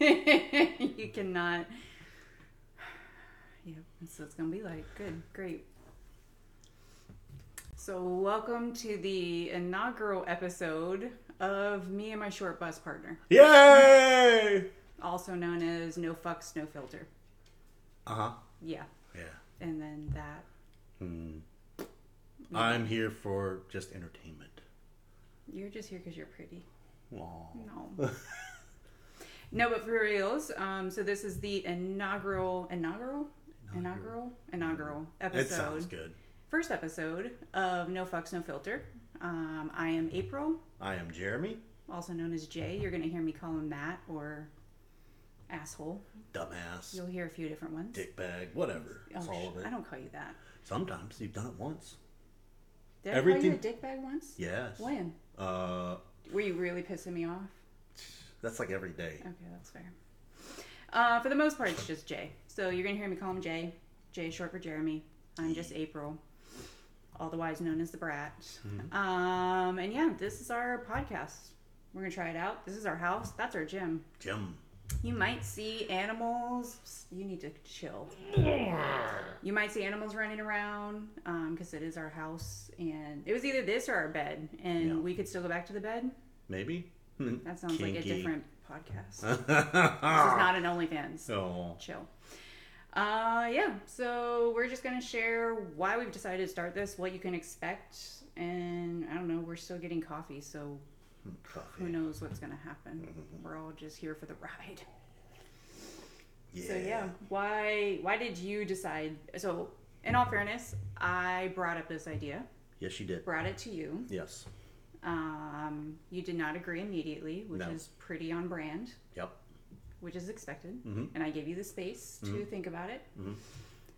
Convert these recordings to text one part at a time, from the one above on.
you cannot. Yep, that's what it's gonna be like. Good, great. So, welcome to the inaugural episode of me and my short bus partner, Yay! also known as No Fucks, No Filter. Uh huh. Yeah, Yeah. and then that. Hmm. I'm here for just entertainment. You're just here because you're pretty. Aw. No. no, but for reals. Um, so this is the inaugural, inaugural, inaugural, inaugural episode. It sounds good. First episode of No Fucks No Filter. Um, I am April, I am Jeremy, also known as Jay. You're gonna hear me call him Matt or asshole. dumbass, You'll hear a few different ones. dickbag, whatever. Oh, It's all sh- of it. I don't call you that. Sometimes you've done it once. Did I call you a dickbag once? Yes. When? Uh, Were you really pissing me off? That's like every day. Okay, that's fair. Uh, for the most part, it's just Jay. So you're gonna hear me call him Jay. Jay, short for Jeremy. I'm just April, otherwise known as the Brat. Um, and yeah, this is our podcast. We're gonna try it out. This is our house. That's our gym. Gym. You might see animals. You need to chill. You might see animals running around because it is our house, and it was either this or our bed, and Yeah. we could still go back to the bed. Maybe. That sounds like a different podcast. this is not an OnlyFans. Oh. Chill. Uh, yeah. So we're just gonna share why we've decided to start this, what you can expect, and I don't know. We're still getting coffee, so Coffee. who knows what's gonna happen. We're all just here for the ride. Yeah. So yeah, why why did you decide? So in all fairness, I brought up this idea, Yes, you did. brought it to you. Yes. Um, you did not agree immediately, which No. is pretty on brand, Yep. which is expected. Mhm. And I gave you the space to think about it. Mhm.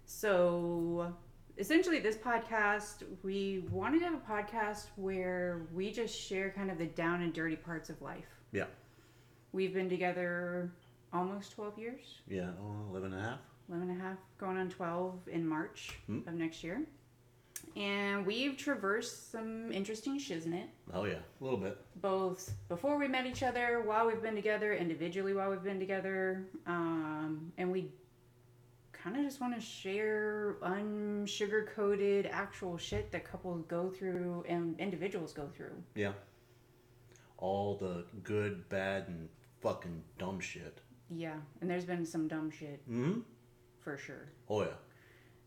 So essentially, this podcast, we wanted to have a podcast where we just share kind of the down and dirty parts of life. Yeah. We've been together almost 12 years. Yeah. Oh, 11 and a half. 11 and a half, going on 12 in March Hmm. of next year. And we've traversed some interesting shiznit, Oh, yeah. A little bit. both before we met each other, while we've been together, individually while we've been together. Um, and we kind of just want to share unsugar coated actual shit that couples go through and individuals go through. Yeah. All the good, bad, and fucking dumb shit. Yeah. And there's been some dumb shit hmm for sure. Oh, yeah.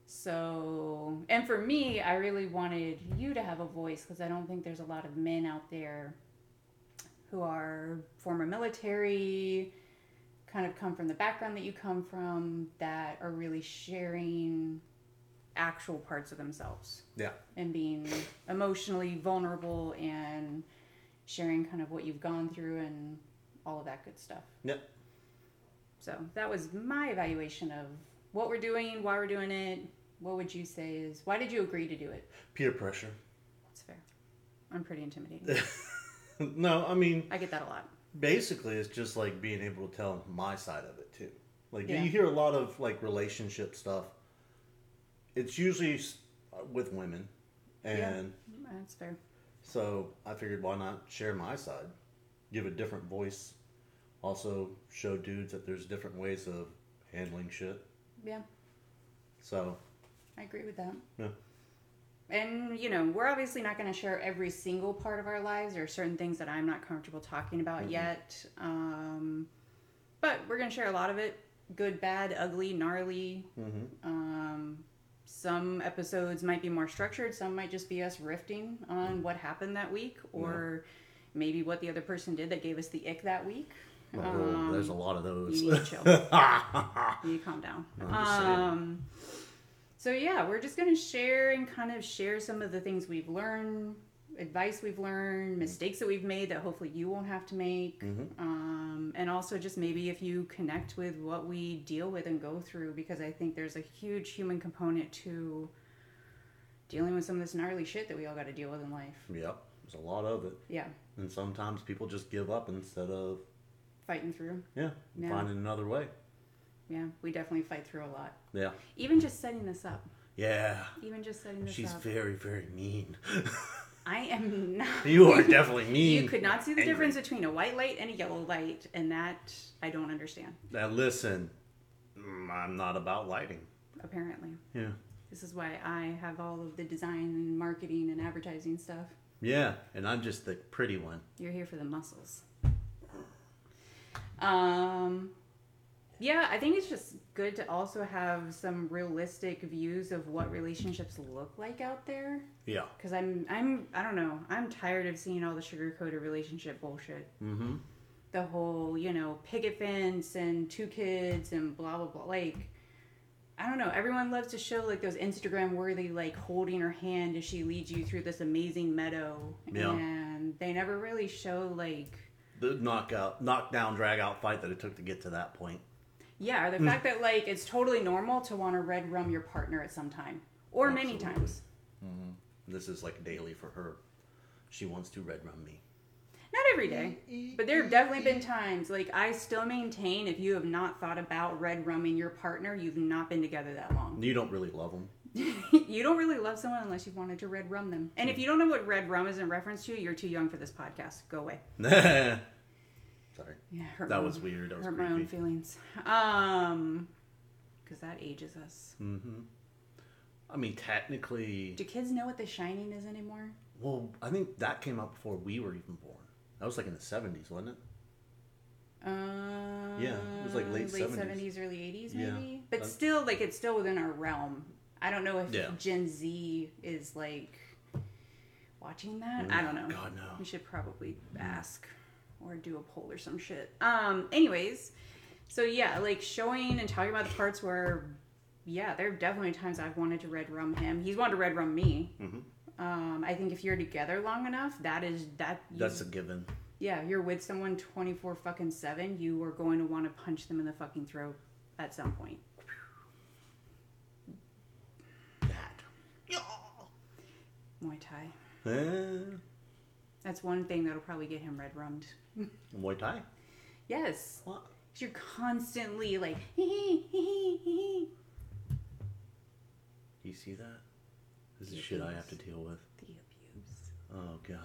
So, and for me, I really wanted you to have a voice because I don't think there's a lot of men out there who are former military, kind of come from the background that you come from, that are really sharing actual parts of themselves Yeah. and being emotionally vulnerable and sharing kind of what you've gone through and all of that good stuff. Yep. So that was my evaluation of what we're doing, why we're doing it. What would you say is why did you agree to do it? Peer pressure. That's fair. I'm pretty intimidating. no, I mean, I get that a lot. basically, it's just like being able to tell my side of it too. Like Yeah. you hear a lot of like relationship stuff. It's usually with women, and That's fair. so I figured why not share my side, give a different voice, also show dudes that there's different ways of handling shit. Yeah, So I agree with that. yeah, And you know, we're obviously not going to share every single part of our lives. There are certain things that I'm not comfortable talking about yet. Um, but we're going to share a lot of it: good, bad, ugly, gnarly. mm-hmm. Um, some episodes might be more structured. Some might just be us riffing on what happened that week, or maybe what the other person did that gave us the ick that week. Um, there's a lot of those. you need to chill. you calm down. I'm just saying. Um, so yeah, we're just gonna share and kind of share some of the things we've learned, advice we've learned, mistakes that we've made that hopefully you won't have to make, Mhm. um, and also just maybe if you connect with what we deal with and go through, because I think there's a huge human component to dealing with some of this gnarly shit that we all got to deal with in life. Yep, there's a lot of it, Yeah, and sometimes people just give up instead of fighting through. yeah, Yeah. finding another way. Yeah, we definitely fight through a lot. Yeah, Even just setting this up. yeah. Even just setting this She's up. She's very, very mean. I am not. You are definitely mean. You could not see the Angry. difference between a white light and a yellow light, and that I don't understand. Now listen, mm, I'm not about lighting. Apparently, Yeah. this is why I have all of the design and marketing and advertising stuff. Yeah, and I'm just the pretty one. You're here for the muscles. Um, yeah, I think it's just good to also have some realistic views of what relationships look like out there. Yeah. Because I'm, I'm, I don't know, I'm tired of seeing all the sugar-coated relationship bullshit. Mm-hmm. The whole, you know, picket fence and two kids and blah blah blah. Like, I don't know. Everyone loves to show like those Instagram worthy, like holding her hand as she leads you through this amazing meadow, Yeah. and they never really show like The knockout, knockdown, drag out fight that it took to get to that point. Yeah, or the mm. fact that like it's totally normal to want to red rum your partner at some time or many Absolutely. times. Mm-hmm. This is like daily for her. She wants to red rum me. Not every day, but there have definitely been times like I still maintain if you have not thought about red rumming your partner, you've not been together that long. You don't really love them. you don't really love someone unless you've wanted to red rum them. And if mm. you don't know what red rum is in reference to, you're too young for this podcast. Go away. Sorry. Yeah, hurt That my was weird. That was hurt my own feelings. Um, because that ages us. Mm-hmm. I mean, technically, Do kids know what The Shining is anymore? well, I think that came out before we were even born. That was like in the 70s, wasn't it? Uh, Yeah, it was like late 70s. 70s, early 80s, Yeah. maybe. But Uh, still, like, it's still within our realm. I don't know if Yeah. Gen Z is, like, watching that. I don't know. God, no. We should probably ask or do a poll or some shit. Um, anyways, so yeah, like, showing and talking about the parts where, yeah, there are definitely times I've wanted to red rum him. He's wanted to red rum me. Mhm. Um, I think if you're together long enough, that is that. you- That's a given. yeah, you're with someone 24 fucking 7, you are going to want to punch them in the fucking throat at some point. That. Muay Thai. Eh, That's one thing that'll probably get him red rummed. Muay Thai? Yes. What? you're constantly like, hee hee hee hee hee. You see that? This is The shit I have to deal with. The abuse. Oh, God.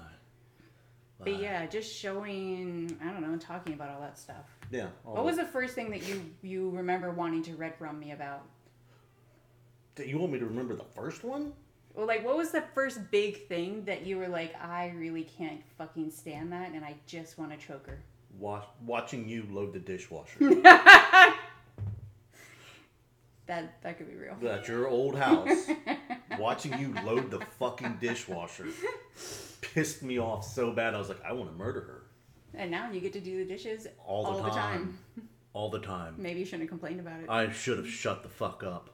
But yeah, just showing, I don't know, talking about all that stuff. Yeah. What was the- the first thing that you you remember wanting to red rum me about? You want me to remember the first one? Well, like, what was the first big thing that you were like, I really can't fucking stand that, and I just want to choke her? Wa- watching you load the dishwasher. That that could be real. at your old house, watching you load the fucking dishwasher pissed me off so bad. I was like, I want to murder her And now you get to do the dishes all the time. All the time. Maybe you shouldn't have complained about it. I should have shut the fuck up.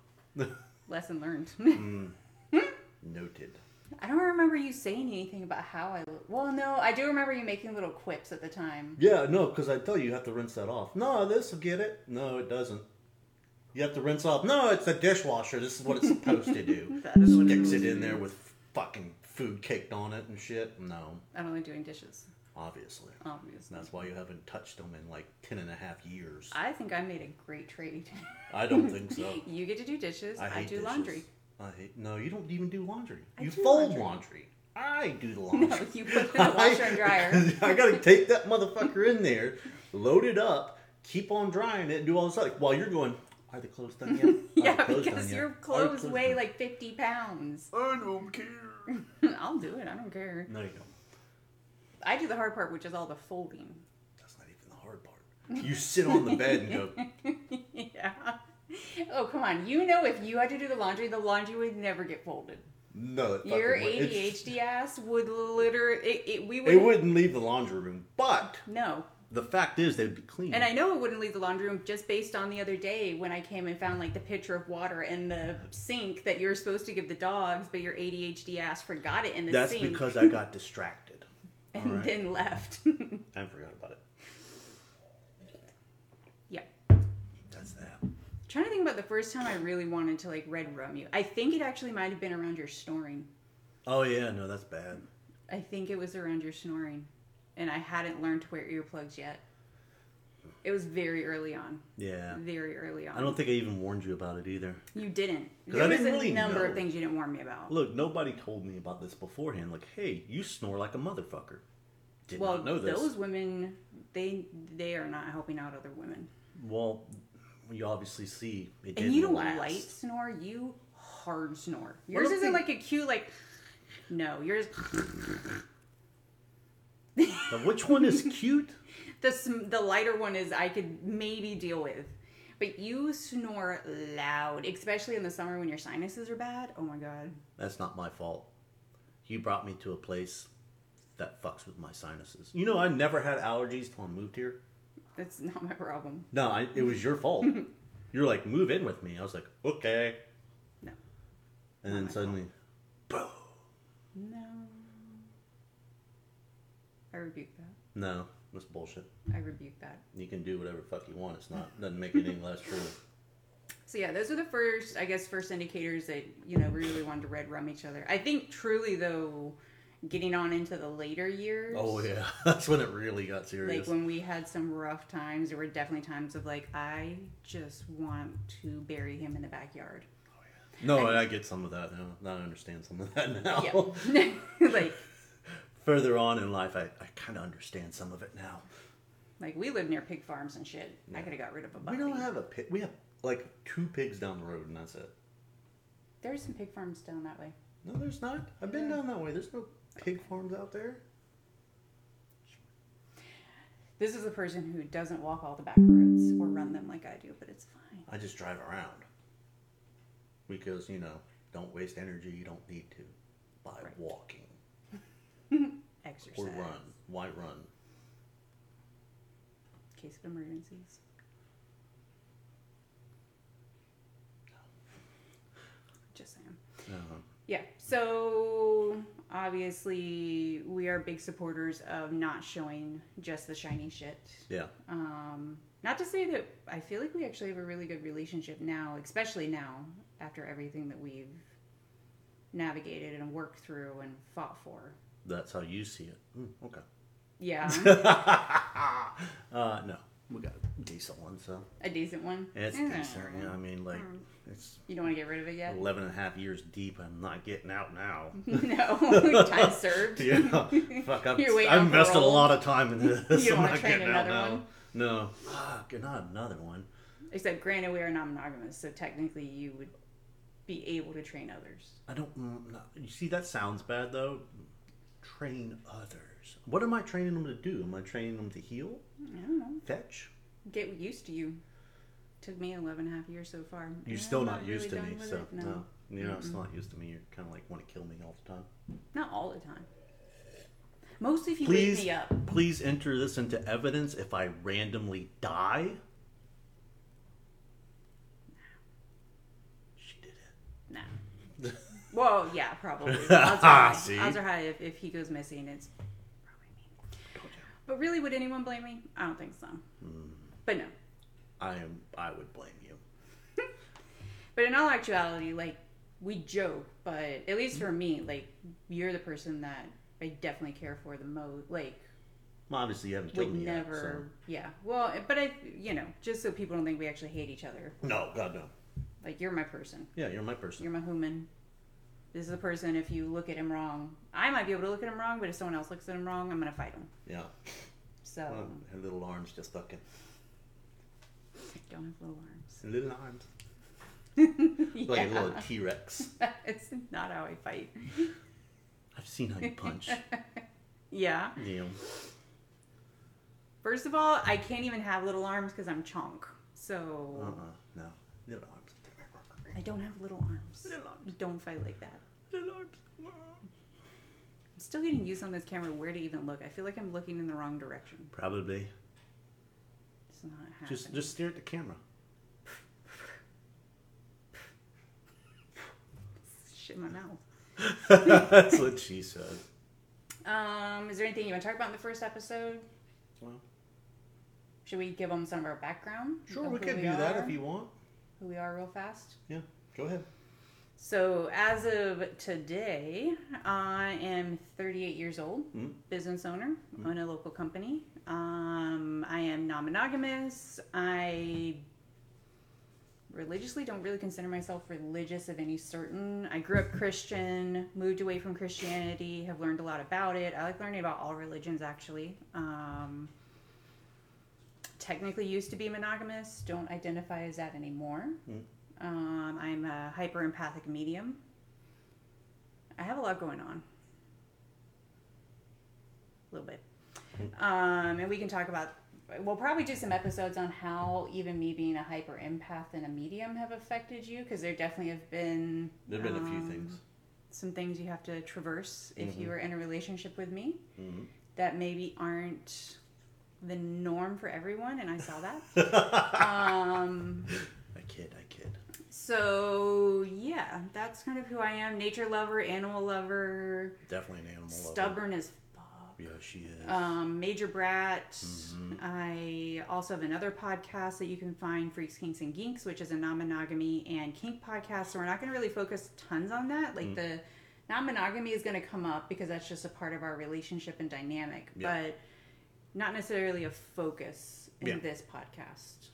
Lesson learned. Mm. Noted. I don't remember you saying anything about how I look. Well, no, I do remember you making little quips at the time. Yeah, no, because I tell you, you have to rinse that off. No, this will get it. No, it doesn't. You have to rinse off. No, it's a dishwasher. This is what it's supposed to do. That is what Sticks it in there with fucking food caked on it and shit. No, I'm only doing dishes, obviously. obviously. That's why you haven't touched them in like ten and a half years. I think I made a great trade. I don't think so. you get to do dishes. I I, do dishes. laundry. I. No, you don't even do laundry. I you do fold laundry. laundry. I do the laundry. No, you put it in the washer and dryer. I gotta take that motherfucker in there, load it up, keep on drying it, and do all this stuff. While you're going, are the clothes done yet? Yeah, clothes because done yet? your clothes clothes weigh done?" like 50 pounds. I don't care. I'll do it. I don't care. No, you don't. I do the hard part, which is all the folding. That's not even the hard part. You sit on the bed and go, yeah. Oh, come on. You know if you had to do the laundry, the laundry would never get folded. no. Your fucking would- it's- ADHD ass would literally. It, it, we would. It wouldn't leave the laundry room, but No. the fact is they'd be clean. And I know it wouldn't leave the laundry room just based on the other day when I came and found like the pitcher of water in the sink that you're supposed to give the dogs, but your ADHD ass forgot it in the That's sink That's because I got distracted. and alright. then left. I forgot trying to think about the first time I really wanted to like red rum you. I think it actually might have been around your snoring. Oh yeah, no, that's bad. I think it was around your snoring. And I hadn't learned to wear earplugs yet. It was very early on. Yeah. Very early on. I don't think I even warned you about it either. you didn't. There I was didn't a really number know. of things you didn't warn me about. Look, nobody told me about this beforehand. Like, hey, you snore like a motherfucker. Did well, not know this. those women, they they are not helping out other women. Well, you obviously see it And didn't you don't last. light snore, you hard snore. Yours isn't like a cute like. No, yours. Which one is cute? The sm- the lighter one is I could maybe deal with, but you snore loud, especially in the summer when your sinuses are bad. Oh my god. That's not my fault. You brought me to a place that fucks with my sinuses. You know, I never had allergies till I moved here. That's not my problem. No, I, it was your fault. You're like, move in with me. I was like, okay. No. And then suddenly, boom. No. I rebuke that. No, that's bullshit. I rebuke that. You can do whatever fuck you want. It's not doesn't make it any less true. So yeah, those are the first, I guess, first indicators that you know we really wanted to red rum each other. I think truly though, getting on into the later years. Oh yeah, that's when it really got serious. Like when we had some rough times, there were definitely times of like, I just want to bury him in the backyard. Oh yeah. No, I, get some of that now. Now I understand some of that now. Yeah. like, Further on in life, I, I kind of understand some of it now. like we live near pig farms and shit. I could have got rid of a We don't have a pig. We have like two pigs down the road, and that's it. There's some pig farms down that way. No, there's not. I've been Yeah. down that way. There's no pig farms out there. This is a person who doesn't walk all the back roads or run them like I do, but it's fine. I just drive around because you know, don't waste energy. You don't need to by Right. walking Exercise. or run. Why run? Case of emergencies. Just saying. Uh, Yeah. So obviously, we are big supporters of not showing just the shiny shit. yeah, Um, not to say that I feel like we actually have a really good relationship now, especially now after everything that we've navigated and worked through and fought for. that's how you see it. Mm, okay. Yeah, uh, no, we got a decent one, so a decent one. it's Yeah. decent. Yeah, I mean, like hmm. it's You don't want to get rid of it yet? 11 and a half years deep. I'm not getting out now. no, time served. yeah, fuck. I've, You're waiting I've invested a lot of time in this. You don't I'm wanna not train getting out another now. one? No, fuck, not another one. Except, granted, we are non monogamous, so technically you would be able to train others. I don't. You see, that sounds bad though. Train others. What am I training them to do? Am I training them to heal, I don't know. fetch? Get used to you. Took me 11 and a half years so far. You're still I'm not used really to me, so it. no. You're not, still not used to me. You're kind of like want to kill me all the time. Not all the time. Mostly if you Please, wake me up. please enter this into evidence. If I randomly die, she did it. No. well, yeah, probably. Odds are high. See? Odds are high if, if he goes missing, it's. But really, would anyone blame me? I don't think so. Hmm. But no. I am. I would blame you. But in all actuality, like, we joke, but at least for me, like, you're the person that I definitely care for the most. Like, Well, obviously, you haven't killed would me never. Yeah. Well, but I, you know, just so people don't think we actually hate each other. No, God no. Like, you're my person. Yeah, you're my person. You're my human. This is a person, if you look at him wrong, I might be able to look at him wrong, but if someone else looks at him wrong, I'm going to fight him. Yeah. So, Well, her little arms just fucking. don't have little arms. Little arms. yeah. Like a little T Rex. it's not how I fight. I've seen how you punch. Yeah. know. First of all, I can't even have little arms because I'm chonk. So, Uh uh No. Little arms. I don't have little arms. Little arms. Don't fight like that. Little arms. I'm still getting used on this camera where to even look. I feel like I'm looking in the wrong direction. Probably. It's not happening. Just just stare at the camera. shit in my mouth. That's what she said. Um, is there anything you want to talk about in the first episode? Well, Should we give them some of our background? sure, we who could do that if you want. Who we are, real fast. Yeah, go ahead. So as of today, I am 38 years old, Mhm. business owner, own a local company. Um, I am non-monogamous. I religiously don't really consider myself religious of any certain. I grew up Christian, moved away from Christianity, have learned a lot about it. I like learning about all religions actually. Um, technically used to be monogamous, don't identify as that anymore. Um, I'm a hyper empathic medium. I have a lot going on. A little bit. Um, and we can talk about, we'll probably do some episodes on how even me being a hyper empath and a medium have affected you because there definitely have been There've been a few um, things. some things you have to traverse if you Mhm. are in a relationship with me Mhm. that maybe aren't the norm for everyone, and I saw that. um, I kid, I kid. So yeah, that's kind of who I am. Nature lover, animal lover, Definitely an animal lover. stubborn as fuck. Yeah, she is. Um, major brat. Mhm. I also have another podcast that you can find, Freaks, Kinks, and Geeks, which is a non-monogamy and kink podcast. So we're not going to really focus tons on that. Like Mm. the non-monogamy is going to come up because that's just a part of our relationship and dynamic, Yeah. but not necessarily a focus in Yeah. this podcast.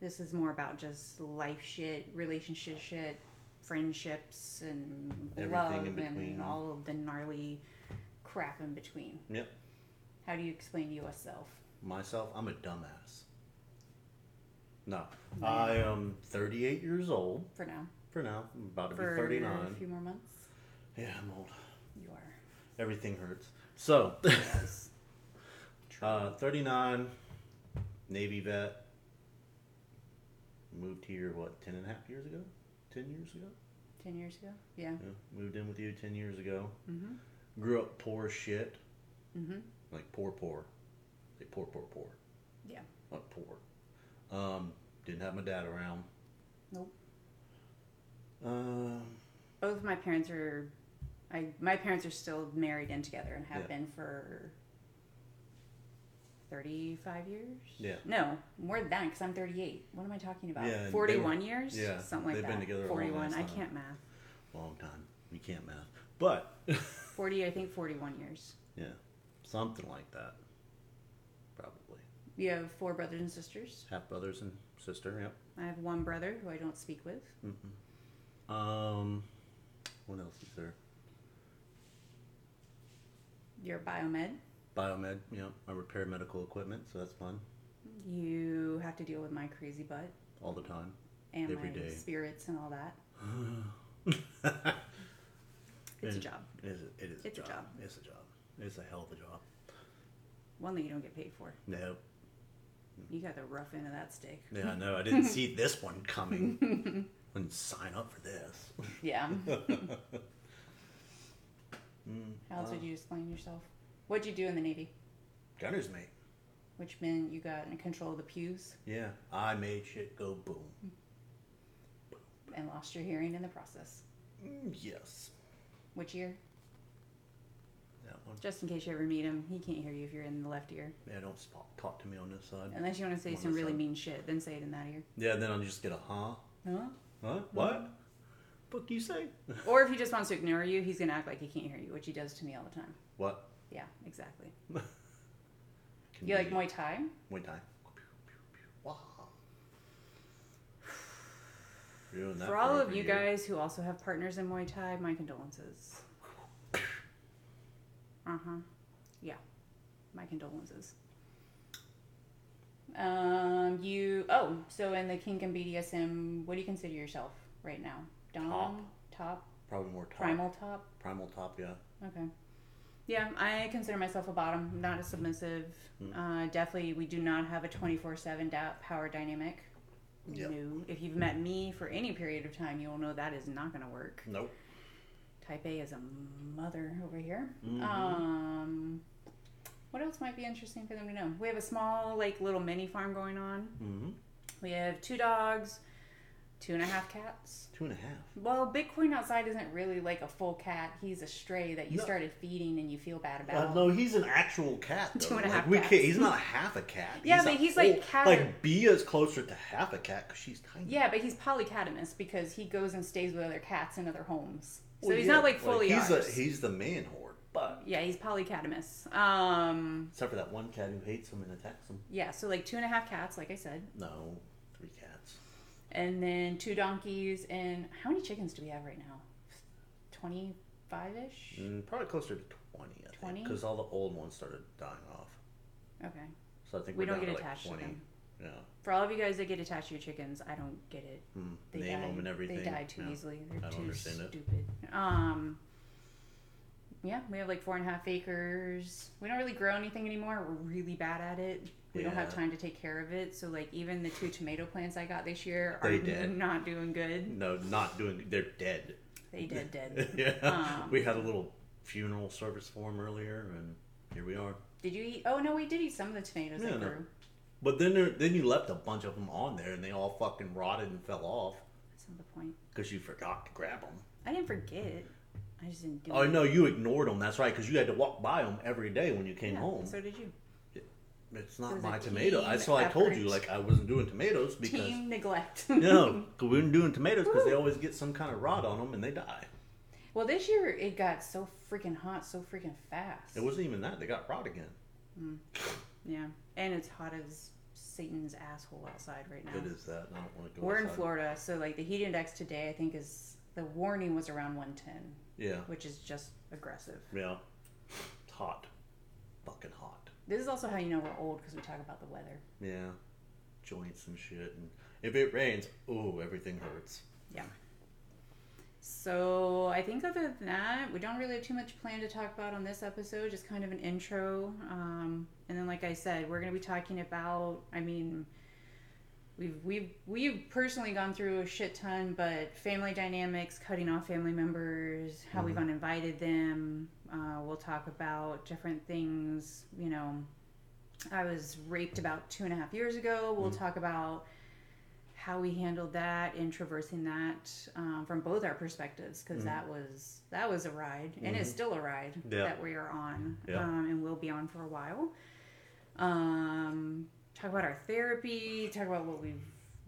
This is more about just life shit, relationship shit, friendships, and Everything love, in between. and all of the gnarly crap in between. Yep. How do you explain yourself? Myself, I'm a dumbass. No, I am 38 years old For now, for now. I'm about to for be a 39. few more months, Yeah, I'm old. you are. Everything hurts. So, Yes. uh, 39, Navy vet. Moved here, what, 10 and a half years ago? 10 years ago? Ten years ago. Yeah. Yeah, moved in with you 10 years ago. Mhm. Grew up poor as shit. Mhm. Like poor, poor. Like poor, poor, poor. Yeah. Not poor. Um, didn't have my dad around. Nope. Um, Both my parents are. I my parents are still married and together and have Yeah. been for. Thirty-five years. Yeah. No, more than that because I'm 38. What am I talking about? Yeah, 41 were- years. yeah, Something like they've that. been together a long 41. I can't math. long time. You can't math. But, 40. I think 41 years. yeah, something like that. Probably. You have four brothers and sisters. Half brothers and sister, yep. I have one brother who I don't speak with. Mm-hmm. Um, what else is there? You're biomed. Biomed, yep. I repair medical equipment, so that's fun. You have to deal with my crazy butt All the time. and Every my day. spirits and all that. It's a job. It is, it is It's a job. job. It's a job. It's a hell of a job. One that you don't get paid for. No. You got the rough end of that stick. Yeah, I know. I didn't see this one coming. Wouldn't sign up for this. Yeah. How else would you explain yourself? What'd you do in the Navy? Gunner's mate. Which meant you got in control of the pews Yeah, I made shit go boom. and lost your hearing in the process. Mm, yes. Which ear? That one. Just in case you ever meet him, he can't hear you if you're in the left ear. Yeah, don't sp- talk to me on this side. Unless you want to say some really mean shit, then say it in that ear. Yeah, then I'll just get a huh? Huh? Huh? What? What do you say? Or if he just wants to ignore you, he's gonna act like he can't hear you, which he does to me all the time. What? Yeah, exactly. Can You like Muay Thai? Muay Thai. Wow. You're doing that For all of over you guys who also have partners in Muay Thai, my condolences. Uh huh. Yeah, my condolences. Um, you. Oh, so in the kink and BDSM, what do you consider yourself right now? Dom, Top. top, Probably more top. primal top. Primal top, yeah. Okay. Yeah, I consider myself a bottom, not a submissive. Mm. Uh, definitely, we do not have a 24 7 power dynamic. Yep. No. If you've met me for any period of time, you'll know that is not going to work. Nope. Type A is a mother over here. Mhm. Um, what else might be interesting for them to know? We have a small, like, little mini farm going on. Mm-hmm. We have two dogs, Two and a half cats. Two and a half. Well, Bitcoin outside isn't really like a full cat. He's a stray that you No. started feeding and you feel bad Uh, about. no, he's an actual cat. Though. Two and a like, half. Can't, he's not half a cat. Yeah, a but he's like cat- Like Bia's closer to half a cat because she's tiny. Yeah, but he's polycatamous because he goes and stays with other cats in other homes. So Well, he's yeah, not like fully he's ours. a, he's the man horde. But yeah, he's polycatamous. Um, except for that one cat who hates him and attacks him. yeah, so like two and a half cats, like I said, No. And then two donkeys. And how many chickens do we have right now? Twenty-five ish. Mm, probably closer to twenty. I 20? Because all the old ones started dying off. Okay. So I think We don't get to like attached to twenty. them. Yeah. For all of you guys that get attached to your chickens, I don't get it. Mm, They Name die, them and everything. They die too yeah. easily. They're I don't too understand it. stupid. Um, yeah, we have like four and a half acres. We don't really grow anything anymore. We're really bad at it. We don't have time to take care of it. So like even the two tomato plants I got this year are dead. not doing good. No, not doing. They're dead. They dead dead. yeah. Um, we had a little funeral service for them earlier, and here we are. Did you eat? Oh no, we did eat some of the tomatoes Yeah, that no. grew. But then there, then you left a bunch of them on there, and they all fucking rotted and fell off That's not the point. because you forgot to grab them. I didn't forget. I just didn't do Oh it. no, you ignored them. That's right, because you had to walk by them every day when you came Yeah, home. So did you. It's not was my tomato. That's why I told you, like I wasn't doing tomatoes because Team neglect. no, because we weren't doing tomatoes because they always get some kind of rot on them and they die. Well, this year it got so freaking hot so freaking fast. It wasn't even that; they got rot again. Mm. Yeah, and it's hot as Satan's asshole outside right now. It is that. I don't want to go. We're in. Florida, so like the heat index today, I think is the warning was around 110, Yeah, which is just aggressive. yeah. It's hot, fucking hot. This is also how you know we're old because we talk about the weather. Yeah, joints and shit. And if it rains, oh, everything hurts. Yeah. So I think other than that, we don't really have too much plan to talk about on this episode. Just kind of an intro, um, and then like I said, we're going to be talking about. I mean, we've we've we've personally gone through a shit ton, but family dynamics, cutting off family members, how we've uninvited them. Uh, we'll talk about different things. You know, I was raped about two and a half years ago. We'll talk about how we handled that and traversing that um, from both our perspectives because that was that was a ride and it's still a ride Yeah. that we are on Yeah. um, and will be on for a while um, talk about our therapy talk about what we've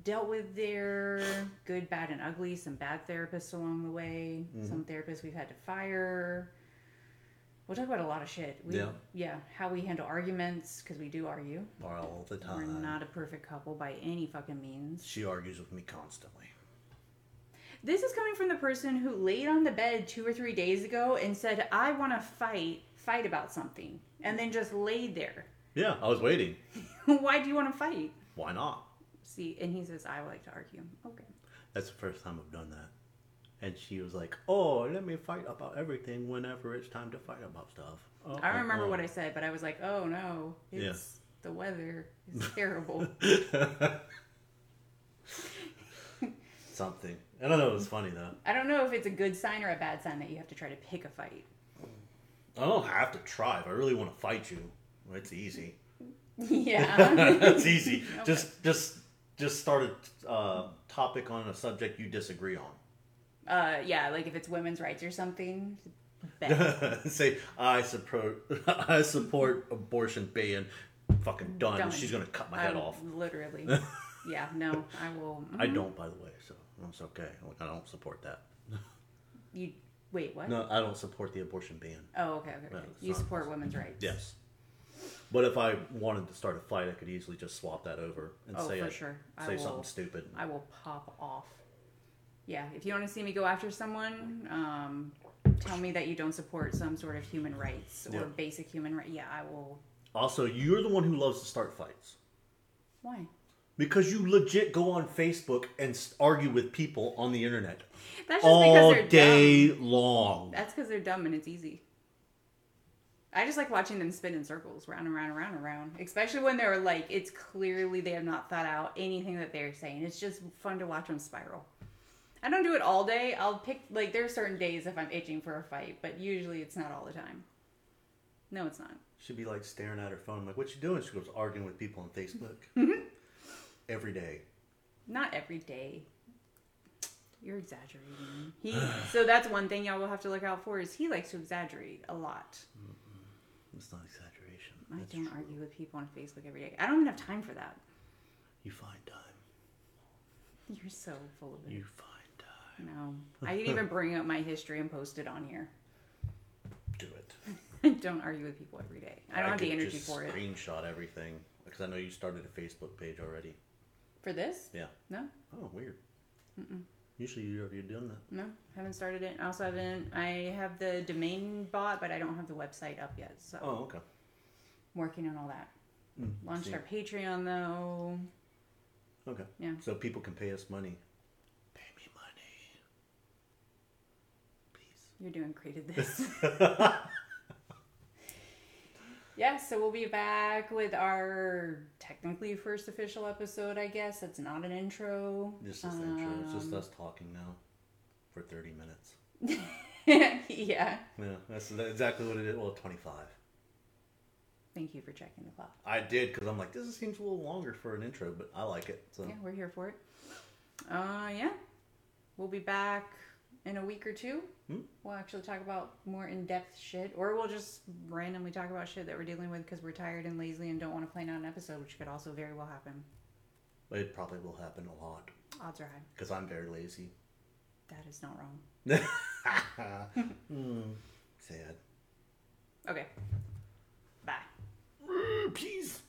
dealt with there good bad and ugly some bad therapists along the way mm-hmm. some therapists we've had to fire we'll talk about a lot of shit we, Yeah. yeah how we handle arguments because we do argue All the time. we're not a perfect couple by any fucking means She argues with me constantly. This is coming from the person who laid on the bed two or three days ago and said, I want to fight, fight about something, and then just laid there. Yeah, I was waiting. Why do you want to fight? Why not? See, and he says, I would like to argue. Okay. That's the first time I've done that. And she was like, "Oh, let me fight about everything whenever it's time to fight about stuff." Oh, I remember what I said, but I was like, oh no, it's the weather is terrible. Something. I don't know. It was funny though. I don't know if it's a good sign or a bad sign that you have to try to pick a fight. I don't have to try. If I really want to fight you, it's easy. yeah. it's easy. Just, just, just start a uh, topic on a subject you disagree on. uh, yeah, like if it's women's rights or something. Say I support, I support abortion ban. Fucking done. Done. She's gonna cut my I head off. Literally. yeah, no, I will. I mhm. don't, by the way. So it's okay. Like, I don't support that. You wait, what? No, I don't support the abortion ban. Oh, okay, okay. Okay. you not. support women's rights. Yes. But if I wanted to start a fight, I could easily just swap that over and Oh, say for I- sure. I say will- something stupid. I will pop off. Yeah, if you want to see me go after someone, um, tell me that you don't support some sort of human rights or Yeah. basic human right. Yeah, I will. Also, you're the one who loves to start fights Why? because you legit go on Facebook and s- argue with people on the internet That's just all because they're day dumb. long. That's because they're dumb and it's easy. I just like watching them spin in circles, round and round and round and round. Especially when they're like, it's clearly they have not thought out anything that they're saying. It's just fun to watch them spiral. I don't do it all day. I'll pick like there are certain days if I'm itching for a fight, but usually it's not all the time. No, it's not. She'd be like staring at her phone. I'm like, what you doing? She goes arguing with people on Facebook Mm-hmm. every day. Not every day. You're exaggerating. He so that's one thing y'all will have to look out for is he likes to exaggerate a lot. It's not exaggeration. I That's don't true. argue with people on Facebook every day. I don't even have time for that. You find time. You're so full of it. You find time. No, I can even bring up my history and post it on here. Do it. don't argue with people every day. I don't have the energy just for it. Screenshot everything because I know you started a Facebook page already. For this? Yeah. No, Oh, weird. Usually you're already doing that. no, haven't started it. I also haven't. I have the domain bought, but I don't have the website up yet. So Oh, okay. working on all that. Mm, Launched see. our Patreon though. Okay. Yeah. So people can pay us money. Pay me money. Please. You're doing great at this. yeah, so we'll be back with our technically first official episode, I guess. It's not an intro. This intro. It's just Um, us talking now for 30 minutes. yeah. Yeah, that's exactly what it is. Well, 25. Thank you for checking the clock. I did because I'm like, this seems a little longer for an intro, but I like it. So Yeah, we're here for it. Uh, yeah. We'll be back in a week or two. Hmm? We'll actually talk about more in depth shit, or we'll just randomly talk about shit that we're dealing with because we're tired and lazy and don't want to plan out an episode, which could also very well happen. it probably will happen a lot Odds are high. because I'm very lazy. That is not wrong. Hmm. Sad. Okay. Bye. Peace.